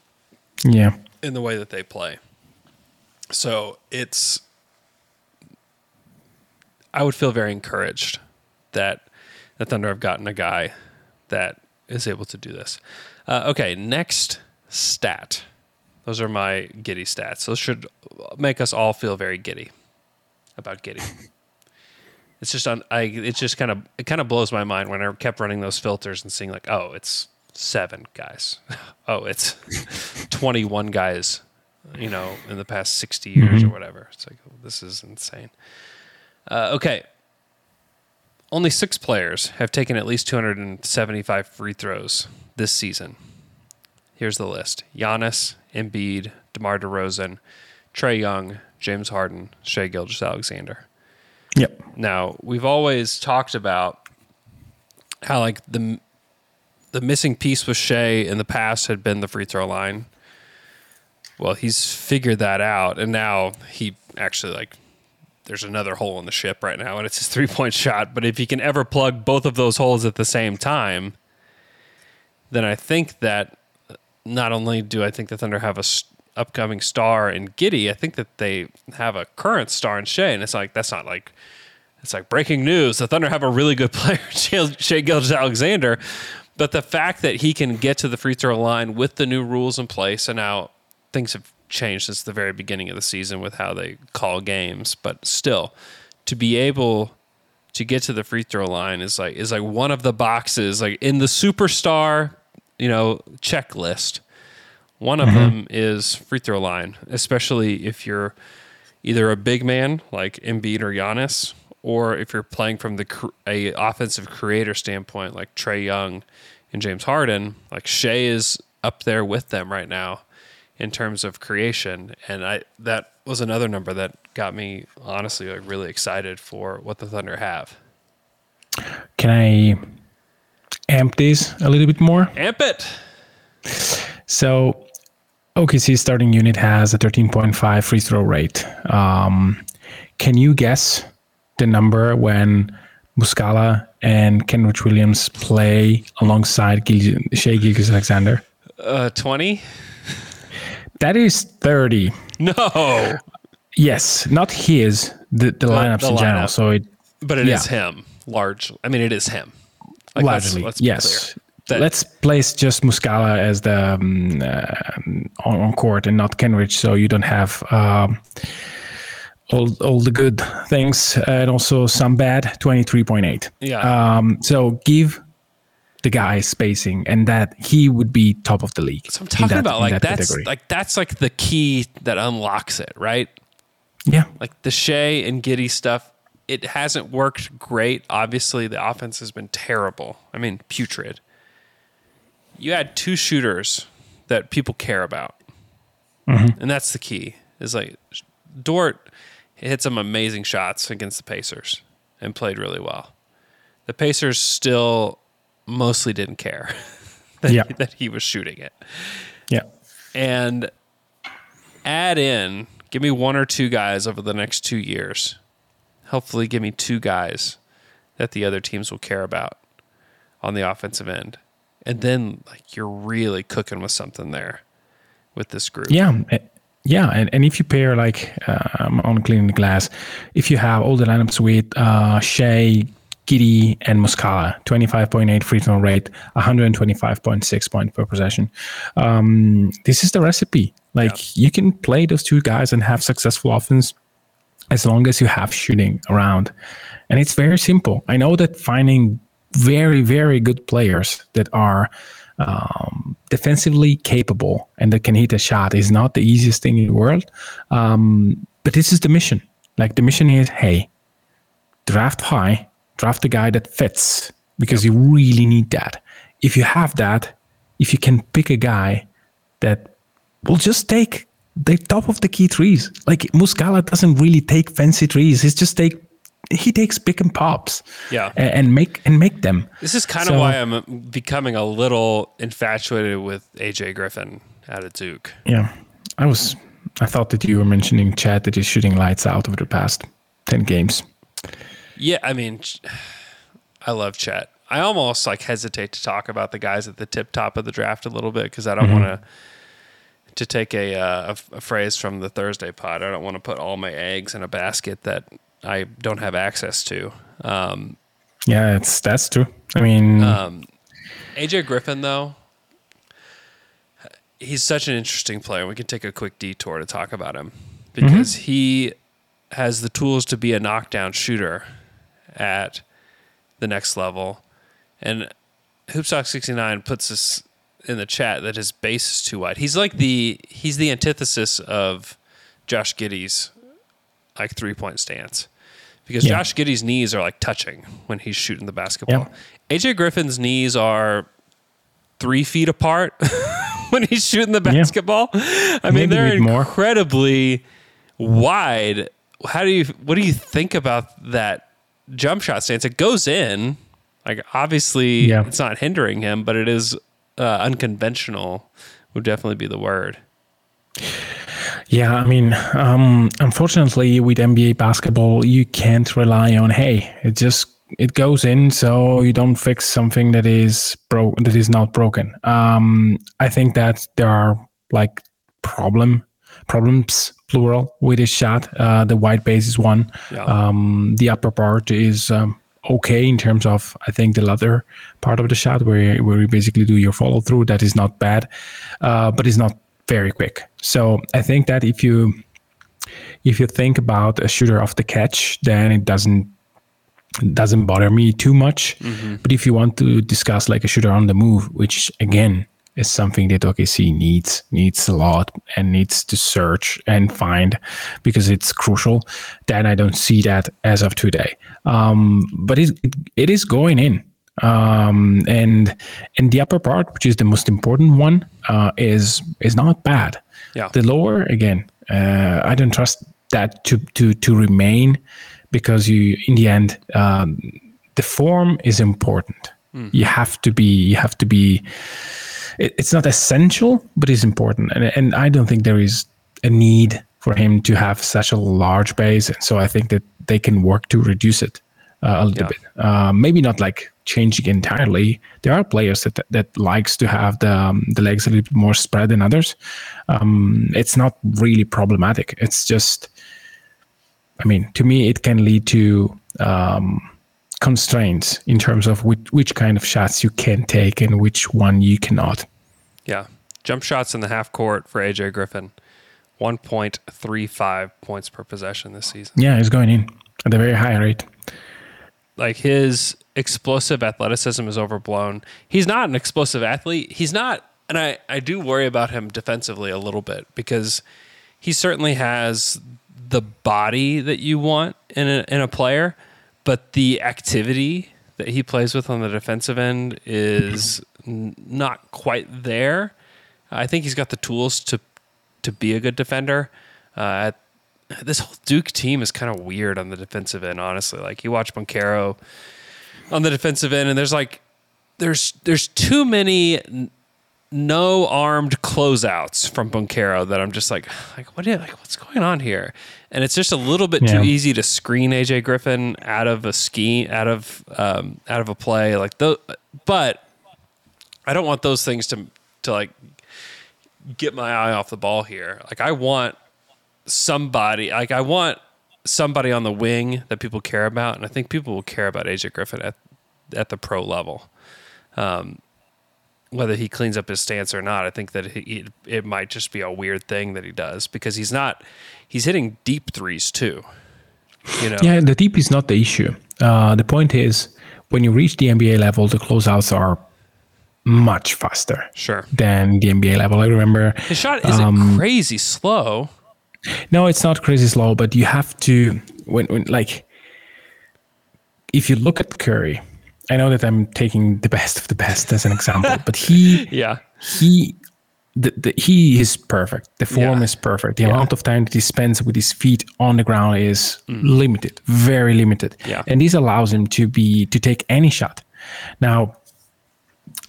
Yeah. in the way that they play. So it's I would feel very encouraged that the Thunder have gotten a guy that is able to do this. Uh, okay, next stat. Those are my Giddey stats. Those should make us all feel very giddy about Giddey. it's just on. I. It just kind of. It kind of blows my mind when I kept running those filters and seeing like, oh, it's seven guys. Oh, it's twenty-one guys. You know, in the past sixty years or whatever. It's like this is insane. Uh, okay. Only six players have taken at least 275 free throws this season. Here's the list Giannis, Embiid, DeMar DeRozan, Trae Young, James Harden, Shai Gilgeous-Alexander. Yep. Now, we've always talked about how, like, the, the missing piece with Shai in the past had been the free throw line. Well, he's figured that out, and now he actually, like, there's another hole in the ship right now, and it's his three point shot. But if he can ever plug both of those holes at the same time, then I think that not only do I think the Thunder have a upcoming star in Giddey, I think that they have a current star in Shai, and it's like that's not like it's like breaking news. The Thunder have a really good player, Shai Gilgeous-Alexander, but the fact that he can get to the free throw line with the new rules in place, and now things have changed since the very beginning of the season with how they call games, but still, to be able to get to the free throw line is like is like one of the boxes like in the superstar you know checklist. One of mm-hmm. them is free throw line especially if you're either a big man like Embiid or Giannis or if you're playing from the cr- a offensive creator standpoint like Trae Young and James Harden like Shai is up there with them right now in terms of creation. And I that was another number that got me honestly like really excited for what the Thunder have. Can I amp this a little bit more? Amp it. So OKC's starting unit has a 13.5 free throw rate. Um, can you guess the number when Muscala and Kenrich Williams play alongside Gil- Shai Gilgeous-Alexander? Uh 20? That is 30. No. Yes, not his, the, the, lineups the in general. So it But it is Yeah. him. Large. I mean it is him. Like, let's- largely, let's yes. That- Let's place just Muscala as the um, uh, on, on court and not Kenrich, so you don't have um, all all the good things and also some bad. Twenty three point eight. Yeah. Um, so give the guy spacing, and that he would be top of the league. So I'm talking that- about like that that's category. like that's like the key that unlocks it, right? yeah, Like the Shai and Giddey stuff, it hasn't worked great. Obviously, the offense has been terrible. I mean, putrid. You had two shooters that people care about, mm-hmm. and that's the key. Is like Dort hit some amazing shots against the Pacers and played really well. The Pacers still mostly didn't care that, Yeah. that he was shooting it yeah. and add in give me one or two guys over the next two years hopefully give me two guys that the other teams will care about on the offensive end. And then like you're really cooking with something there with this group. Yeah, eh, yeah, and, and if you pair like um, on cleaning the glass, if you have all the lineups with uh, Shai, Giddey, and Muscala, twenty five point eight free throw rate, one hundred twenty five point six point per possession, um, this is the recipe. Like you can play those two guys and have successful offense as long as you have shooting around, and it's very simple. I know that finding very very good players that are um, defensively capable and that can hit a shot is not the easiest thing in the world. Um, but this is the mission. Like the mission is, hey, draft high, draft the guy that fits because you really need that. If you have that, if you can pick a guy that will just take the top of the key trees, like Muscala doesn't really take fancy trees. He's just take he takes pick and pops. Yeah. and, and make and make them. This is kind of So- why I'm uh, becoming a little infatuated with AJ Griffin out of Duke. Yeah, I was. I thought that you were mentioning Chad that he's shooting lights out over the past ten games. Yeah, I mean, I love Chet. I almost like hesitate to talk about the guys at the tip top of the draft a little bit because I don't mm-hmm. want to to take a, uh, a f- a phrase from the Thursday pod. I don't want to put all my eggs in a basket that I don't have access to. Um, Yeah, it's that's true. I mean, AJ Griffin, though, he's such an interesting player. We can take a quick detour to talk about him because he has the tools to be a knockdown shooter at the next level. And Hoopstock69 puts this in the chat that his base is too wide. He's like the he's the antithesis of Josh Giddey's like three point stance. Because Yeah. Josh Giddey's knees are like touching when he's shooting the basketball. AJ Griffin's knees are three feet apart when he's shooting the basketball. I mean, Maybe they're bit more. incredibly wide. How do you? What do you think about that jump shot stance? It goes in. Like obviously, Yeah. it's not hindering him, but it is uh, unconventional. Would definitely be the word. Yeah, I mean, um, unfortunately, with NBA basketball, you can't rely on hey, it just it goes in, so you don't fix something that is bro that is not broken. Um, I think that there are like problem problems plural with this shot. Uh, the white base is one. Yeah. Um, the upper part is um, okay in terms of I think the latter part of the shot where where you basically do your follow through. That is not bad, uh, but it's not very quick. So I think that if you if you think about a shooter off the catch, then it doesn't it doesn't bother me too much. But if you want to discuss like a shooter on the move, which again is something that OKC needs needs a lot and needs to search and find because it's crucial, then I don't see that as of today. Um, but it, it is going in. Um, and and the upper part, which is the most important one, uh, is is not bad. Yeah. The lower again, uh, I don't trust that to to to remain because you in the end um, the form is important. You have to be you have to be. It, it's not essential, but it's important, and and I don't think there is a need for him to have such a large base. And so I think that they can work to reduce it uh, a little Yeah. bit. Uh, maybe not like changing entirely. There are players that that likes to have the um, the legs a little bit more spread than others. Um, it's not really problematic. It's just, I mean, to me, it can lead to um, constraints in terms of which, which kind of shots you can take and which one you cannot. Yeah. Jump shots in the half court for AJ Griffin. 1.35 points per possession this season. Yeah, he's going in at a very high rate. Like his explosive athleticism is overblown. He's not an explosive athlete. He's not, and I, I do worry about him defensively a little bit because he certainly has the body that you want in a, in a player, but the activity that he plays with on the defensive end is n- not quite there. I think he's got the tools to to be a good defender. Uh, this whole Duke team is kind of weird on the defensive end, honestly. Like you watch Banchero on the defensive end, and there's like there's there's too many n- no armed closeouts from Banchero that I'm just like like what is, like what's going on here? And it's just a little bit Yeah. too easy to screen AJ Griffin out of a ski out of um, out of a play like though but I don't want those things to to like get my eye off the ball here. Like I want somebody like I want somebody on the wing that people care about, and I think people will care about AJ Griffin at at the pro level. Um, whether he cleans up his stance or not, I think that he, it might just be a weird thing that he does because he's not he's hitting deep threes too. You know, Yeah, the deep is not the issue. Uh, the point is, when you reach the NBA level, the closeouts are much faster sure. than the NBA level. I remember. His shot isn't crazy slow. No, it's not crazy slow, but you have to when, when like if you look at Curry. I know that I'm taking the best of the best as an example, but he Yeah, he the, the, he is perfect. The form Yeah. is perfect. The amount of time that he spends with his feet on the ground is limited, very limited. Yeah. And this allows him to be to take any shot. Now,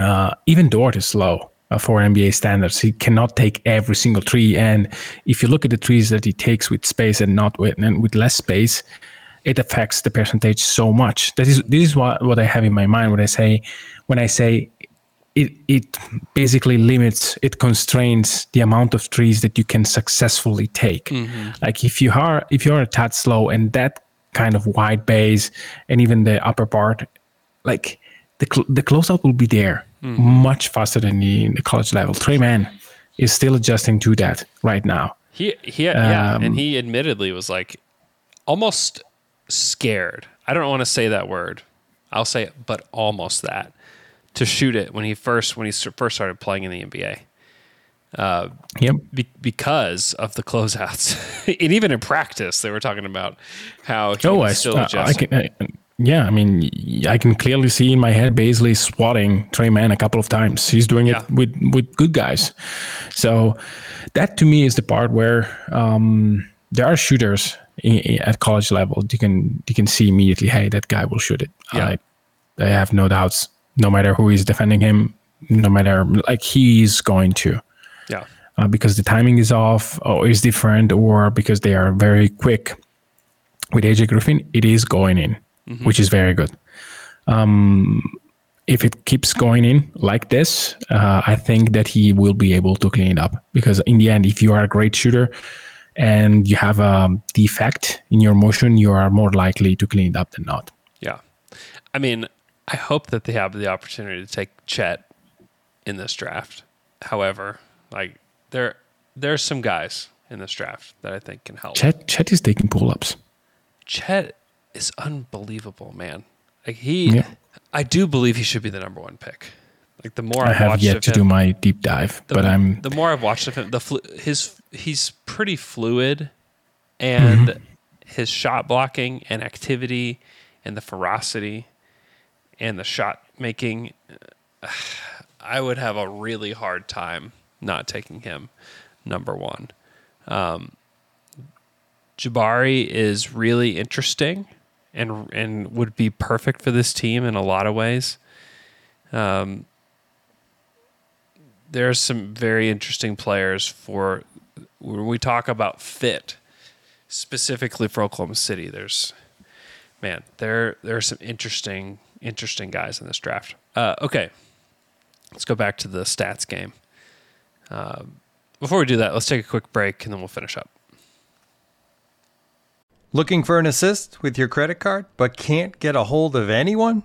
uh, even Dort is slow uh, for NBA standards. He cannot take every single tree. And if you look at the trees that he takes with space and not with and with less space, it affects the percentage so much. That is this is what, what I have in my mind when I say when I say it it basically limits it constrains the amount of trees that you can successfully take. Like if you are if you're a tad slow and that kind of wide base and even the upper part, like the cl- the closeout will be there much faster than the, the college level. Tre Mann is still adjusting to that right now. He he yeah, Um, and he admittedly was like almost scared. I don't want to say that word. I'll say it, but almost that to shoot it when he first when he first started playing in the NBA. Yep. Be- because of the closeouts, and even in practice, they were talking about how he Oh, I, still uh, I can. I, yeah, I mean, I can clearly see in my head Bazley swatting Tre Mann a couple of times. He's doing Yeah. it with with good guys. So that to me is the part where um, there are shooters i- i- at college level. You can you can see immediately, hey, that guy will shoot it. Yeah. I, I have no doubts. No matter who is defending him, no matter like he's going to yeah, uh, because the timing is off or is different or because they are very quick. With AJ Griffin, it is going in, which is very good. Um, if it keeps going in like this, uh, I think that he will be able to clean it up because in the end, if you are a great shooter and you have a defect in your motion, you are more likely to clean it up than not. yeah. I mean, I hope that they have the opportunity to take Chet in this draft. However, like there there's some guys in this draft that I think can help. Chet, Chet is taking pull ups. Chet is unbelievable, man. Like he, Yeah. I do believe he should be the number one pick. Like the more I I've have yet to him, do my deep dive, the, but I'm the more I've watched of him, the flu, his he's pretty fluid, and Mm-hmm. his shot blocking and activity, and the ferocity, and the shot making. I would have a really hard time not taking him number one. Um, Jabari is really interesting and and would be perfect for this team in a lot of ways. Um, there's some very interesting players for when we talk about fit specifically for Oklahoma City. There's man, there there are some interesting interesting guys in this draft. Uh, okay, let's go back to the stats game. Um, before we do that, let's take a quick break and then we'll finish up. Looking for an assist with your credit card, but can't get a hold of anyone?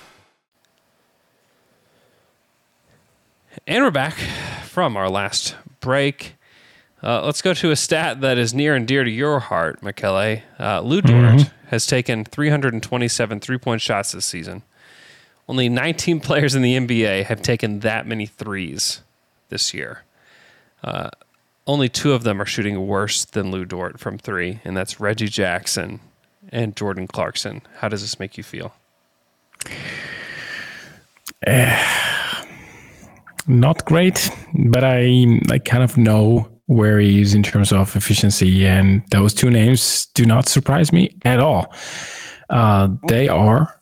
And we're back from our last break. Uh, let's go to a stat that is near and dear to your heart, Michele. Uh, Lu Dort has taken 327 three point shots this season. Only 19 players in the NBA have taken that many threes this year. Uh, only two of them are shooting worse than Lu Dort from three, and that's Reggie Jackson and Jordan Clarkson. How does this make you feel? Not great, but I I kind of know where he is in terms of efficiency, and those two names do not surprise me at all. Uh, they are,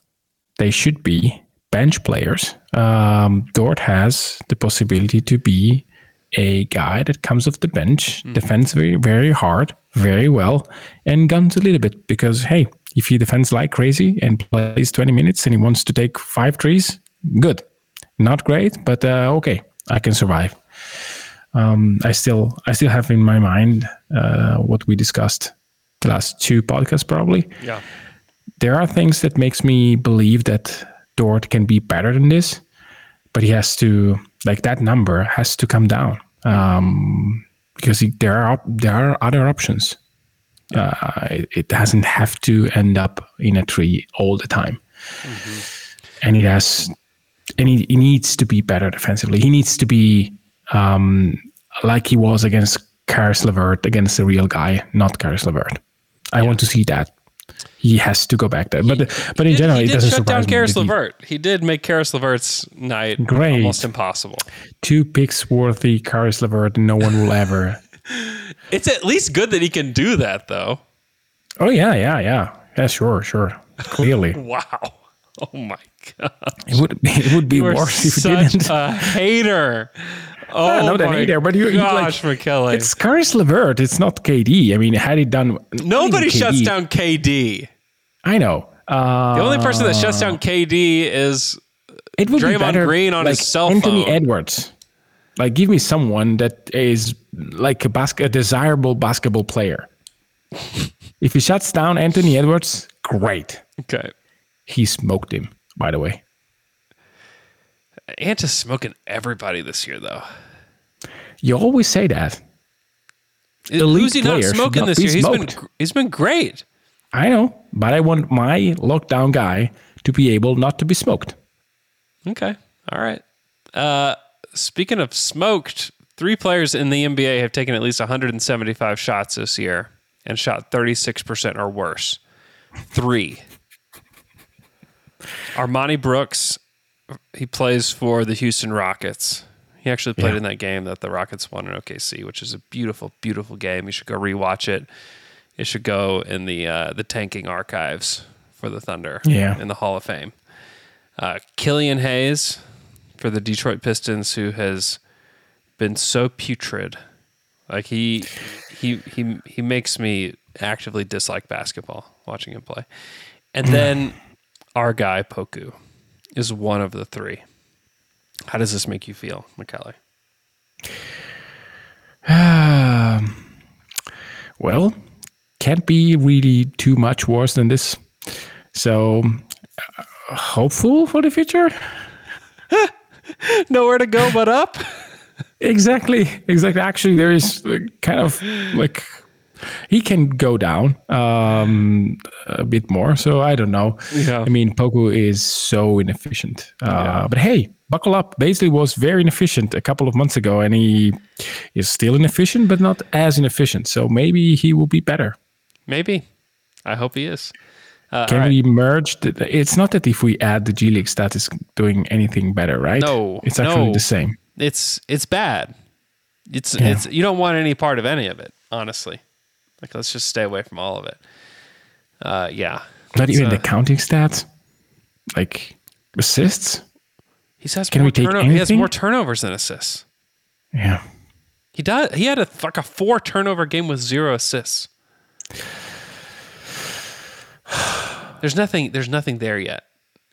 they should be bench players. Um, Dort has the possibility to be a guy that comes off the bench, defends very, very hard, very well, and guns a little bit because, hey, if he defends like crazy and plays 20 minutes and he wants to take five trees, good. Not great, but uh, okay, I can survive. Um, I still, I still have in my mind uh, what we discussed the last two podcasts, probably Yeah. there are things that makes me believe that Dort can be better than this, but he has to like that number has to come down um, because he, there are there are other options. Uh, it, it doesn't have to end up in a tree all the time, and it has and he, he needs to be better defensively. He needs to be um, like he was against Caris LeVert against the real guy, not Caris LeVert. I want to see that. He has to go back there, but but in general, he it did doesn't shut down. Caris that he- LeVert. He did make Caris LeVert's night Great. almost impossible. Two picks worthy Caris LeVert, no one will ever. It's at least good that he can do that, though. Oh yeah, yeah, yeah, yeah. Sure, sure. Clearly, Wow. Oh my god. it would it would be You worse if you didn't. a hater. Oh, Yeah, not an my hater, but you, like gosh, Michele. it's Caris LeVert. It's not KD. I mean, had he done Nobody KD, shuts down KD. I know. Uh, The only person that shuts down KD is it would be Draymond better, Green on like his cell Anthony phone. Edwards. Like, give me someone that is like a, bas- a desirable basketball player. if he shuts down Anthony Edwards, great. okay. He smoked him, by the way. Ant is smoking everybody this year, though. You always say that. Who's Elite he not smoking not this year? He's been he's been great. I know, but I want my lockdown guy to be able not to be smoked. Okay. All right. Uh, speaking of smoked, three players in the NBA have taken at least 175 shots this year and shot 36% or worse. Three. Armoni Brooks, he plays for the Houston Rockets. He actually played Yeah. in that game that the Rockets won in OKC, which is a beautiful, beautiful game. You should go rewatch it. It should go in the uh, the tanking archives for the Thunder. Yeah. in the Hall of Fame. Uh, Killian Hayes for the Detroit Pistons, who has been so putrid. Like he he he he makes me actively dislike basketball watching him play. And then our guy Poku is one of the three. How does this make you feel, Michele? Um, well, can't be really too much worse than this. So, uh, hopeful for the future. Nowhere to go but up. Exactly, exactly. Actually, there is kind of like he can go down um, a bit more. So I don't know. Yeah. I mean, Poku is so inefficient. Uh, But hey, buckle up. Bazley was very inefficient a couple of months ago, and he is still inefficient, but not as inefficient. So maybe he will be better. Maybe. I hope he is. Uh, Can right. we merge? The, it's not that if we add the G League stat is doing anything better, right? No, it's actually no. the same. It's it's bad. It's Yeah. it's you don't want any part of any of it, honestly. Like let's just stay away from all of it. Uh, yeah. Not even uh, the counting stats, like assists. He has Can more we take turno- He has more turnovers than assists. Yeah. He does. He had a like a four turnover game with zero assists. There's nothing. There's nothing there yet,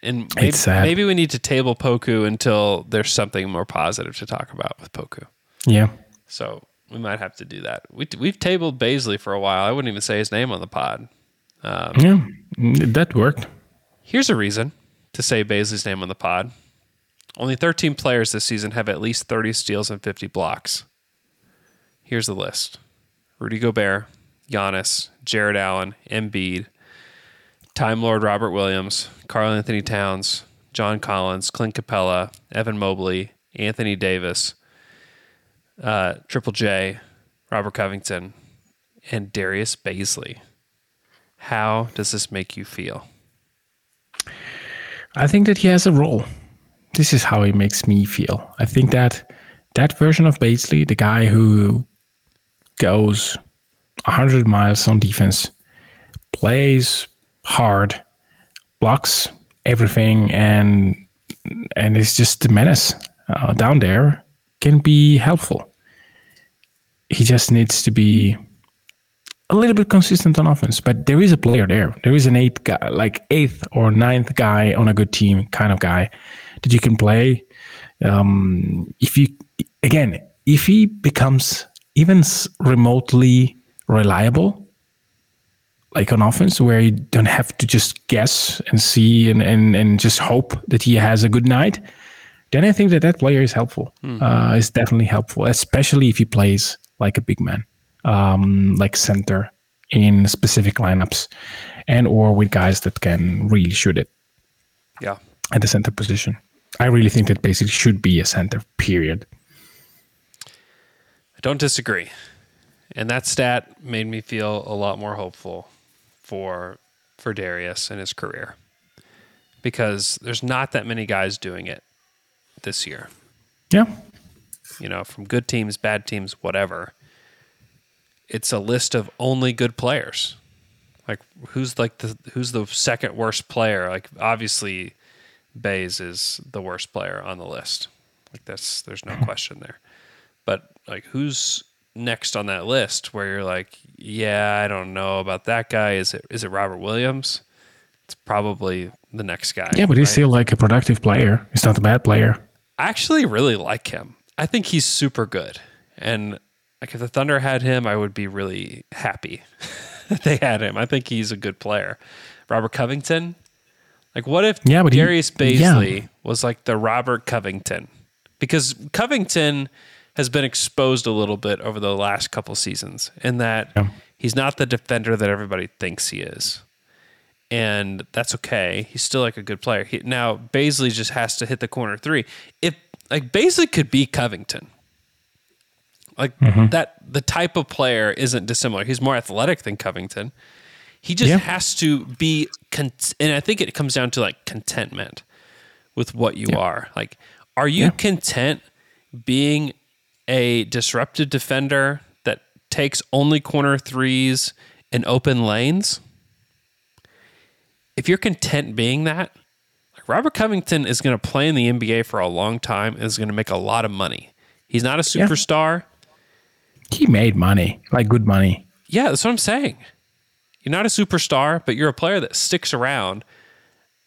and maybe, It's sad. maybe we need to table Poku until there's something more positive to talk about with Poku. Yeah. So we might have to do that. We we've tabled Bazley for a while. I wouldn't even say his name on the pod. Um, Yeah. Mm, That worked. Here's a reason to say Bazley's name on the pod. Only 13 players this season have at least 30 steals and 50 blocks. Here's the list Rudy Gobert, Giannis, Jarrett Allen, Embiid, Time Lord Robert Williams, Karl-Anthony Towns, John Collins, Clint Capela, Evan Mobley, Anthony Davis, uh, Triple J, Robert Covington, and Darius Bazley. How does this make you feel? I think that he has a role. This is how he makes me feel. I think that that version of Bazley, the guy who goes 100 miles on defense, plays hard, blocks everything, and and is just a menace uh, down there, can be helpful. He just needs to be a little bit consistent on offense, but there is a player there. There is an eighth guy, like eighth or ninth guy on a good team, kind of guy that you can play. Um, if you again, if he becomes even remotely reliable, like on offense, where you don't have to just guess and see and and, and just hope that he has a good night, then I think that that player is helpful. Mm-hmm. Uh, is definitely helpful, especially if he plays like a big man um, like center in specific lineups and or with guys that can really shoot it. Yeah. At the center position. I really think that Bazley should be a center, period. I don't disagree. And that stat made me feel a lot more hopeful for for Darius and his career. Because there's not that many guys doing it this year. Yeah. You know, from good teams, bad teams, whatever it's a list of only good players. Like who's like the who's the second worst player? Like obviously Bays is the worst player on the list. Like that's there's no mm-hmm. question there. But like who's next on that list where you're like, yeah, I don't know about that guy. Is it is it Robert Williams? It's probably the next guy. Yeah, but he's right? still like a productive player. He's not a bad player. I actually really like him. I think he's super good. And like if the Thunder had him, I would be really happy that they had him. I think he's a good player. Robert Covington. Like what if yeah, but Darius he, Bazley yeah. was like the Robert Covington? Because Covington has been exposed a little bit over the last couple seasons in that yeah. he's not the defender that everybody thinks he is. And that's okay. He's still like a good player. He, now Bazley just has to hit the corner three. If like Bazley could be Covington, like mm-hmm. that, the type of player isn't dissimilar. He's more athletic than Covington. He just yeah. has to be, and I think it comes down to like contentment with what you yeah. are. Like, are you yeah. content being a disruptive defender that takes only corner threes and open lanes? If you're content being that, like Robert Covington is going to play in the NBA for a long time and is going to make a lot of money. He's not a superstar. He made money, like good money. Yeah, that's what I'm saying. You're not a superstar, but you're a player that sticks around.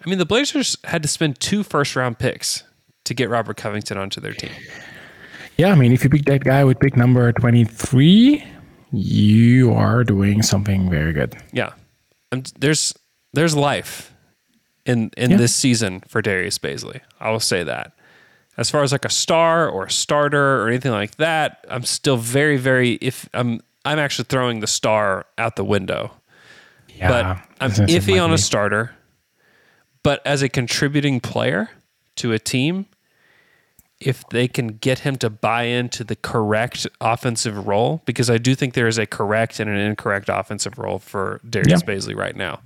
I mean, the Blazers had to spend two first round picks to get Robert Covington onto their team. Yeah, I mean, if you pick that guy with pick number 23, you are doing something very good. Yeah. And there's there's life in in yeah. this season for Darius Bazley. I will say that as far as like a star or a starter or anything like that, I'm still very, very if I'm I'm actually throwing the star out the window. Yeah, but I'm iffy on a starter. But as a contributing player to a team, if they can get him to buy into the correct offensive role, because I do think there is a correct and an incorrect offensive role for Darius yeah. Bazley right now.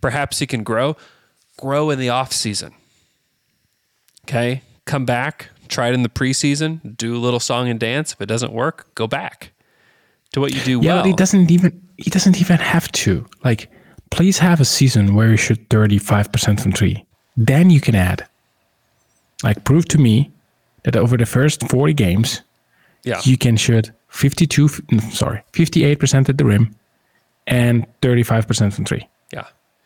Perhaps he can grow, grow in the off season. Okay come back, try it in the preseason, do a little song and dance. If it doesn't work, go back to what you do yeah, well. he doesn't even he doesn't even have to. Like, please have a season where you shoot thirty five percent from three. Then you can add. Like, prove to me that over the first forty games, yeah. you can shoot fifty two. Sorry, fifty eight percent at the rim, and thirty five percent from three.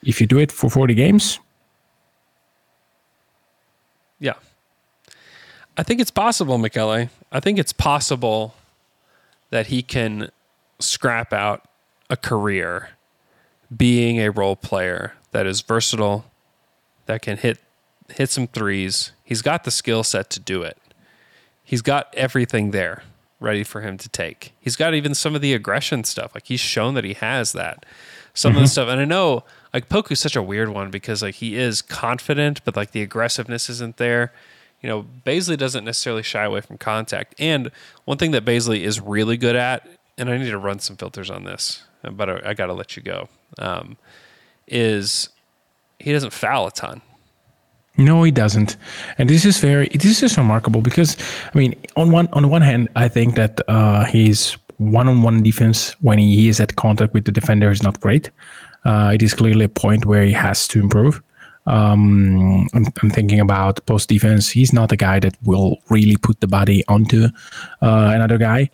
If you do it for forty games. Yeah. I think it's possible, Michele. I think it's possible that he can scrap out a career being a role player that is versatile, that can hit hit some threes. He's got the skill set to do it. He's got everything there ready for him to take. He's got even some of the aggression stuff. Like he's shown that he has that. Some mm-hmm. of the mm-hmm. stuff. And I know like Poku's such a weird one because like he is confident, but like the aggressiveness isn't there you know, Bazley doesn't necessarily shy away from contact. And one thing that Bazley is really good at and I need to run some filters on this, but I, I got to let you go. Um, is he doesn't foul a ton. No, he doesn't, and this is very this is remarkable because I mean, on one on one hand, I think that uh, his one-on-one defense when he is at contact with the defender is not great. Uh, it is clearly a point where he has to improve. Um, I'm, I'm, thinking about post defense. He's not a guy that will really put the body onto uh, another guy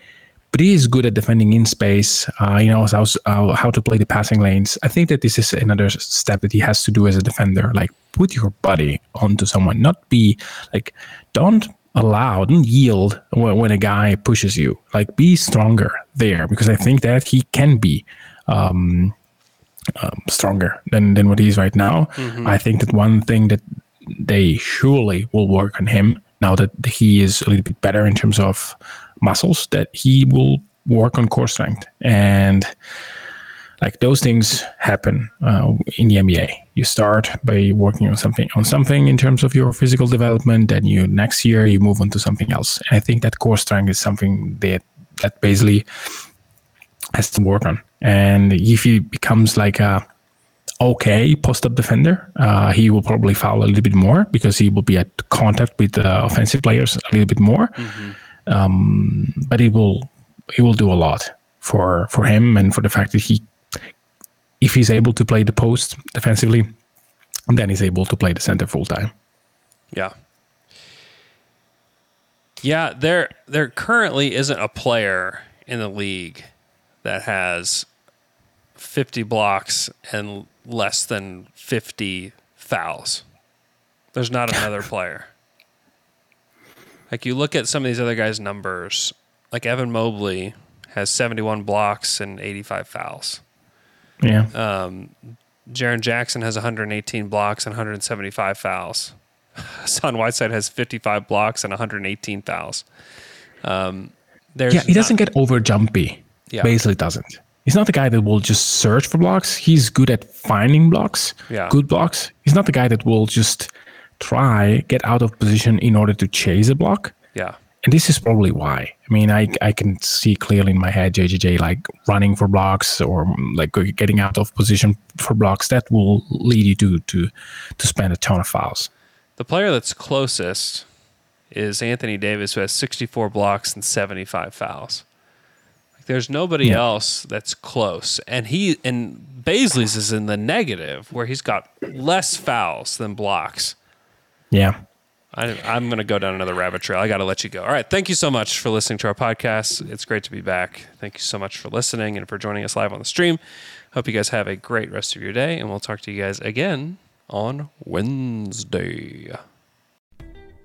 but he is good at defending in space. Uh, he knows how, how to play the passing lanes. I think that this is another step that he has to do as a defender. Like put your body onto someone, not be like don't allow, don't yield when, when a guy pushes you. Like be stronger there because I think that he can be. Um, um, stronger than, than what he is right now. Mm-hmm. I think that one thing that they surely will work on him now that he is a little bit better in terms of muscles that he will work on core strength and like those things happen uh, in the NBA. You start by working on something on something in terms of your physical development, then you next year you move on to something else. And I think that core strength is something that that basically has to work on. And if he becomes like a okay post up defender, uh, he will probably foul a little bit more because he will be at contact with uh, offensive players a little bit more. Mm-hmm um, but he will he will do a lot for for him and for the fact that he if he's able to play the post defensively, then he's able to play the center full time. Yeah. Yeah, there there currently isn't a player in the league that has 50 blocks and less than 50 fouls. There's not another player. Like you look at some of these other guys' numbers, like Evan Mobley has 71 blocks and 85 fouls. Yeah. Um, Jaren Jackson has 118 blocks and 175 fouls. Hassan Whiteside has 55 blocks and 118 fouls. Um, yeah, he doesn't get over jumpy. Yeah. Basically, doesn't. He's not the guy that will just search for blocks. He's good at finding blocks, yeah. good blocks. He's not the guy that will just try get out of position in order to chase a block. Yeah. And this is probably why. I mean, I I can see clearly in my head JJJ like running for blocks or mm, like getting out of position for blocks. That will lead you to to to spend a ton of fouls. The player that's closest is Anthony Davis, who has 64 blocks and 75 fouls. There's nobody yeah. else that's close, and he and Bazley's is in the negative, where he's got less fouls than blocks. Yeah. I, am going to go down another rabbit trail. I got to let you go. All right. Thank you so much for listening to our podcast. It's great to be back. Thank you so much for listening and for joining us live on the stream. Hope you guys have a great rest of your day, and we'll talk to you guys again on Wednesday.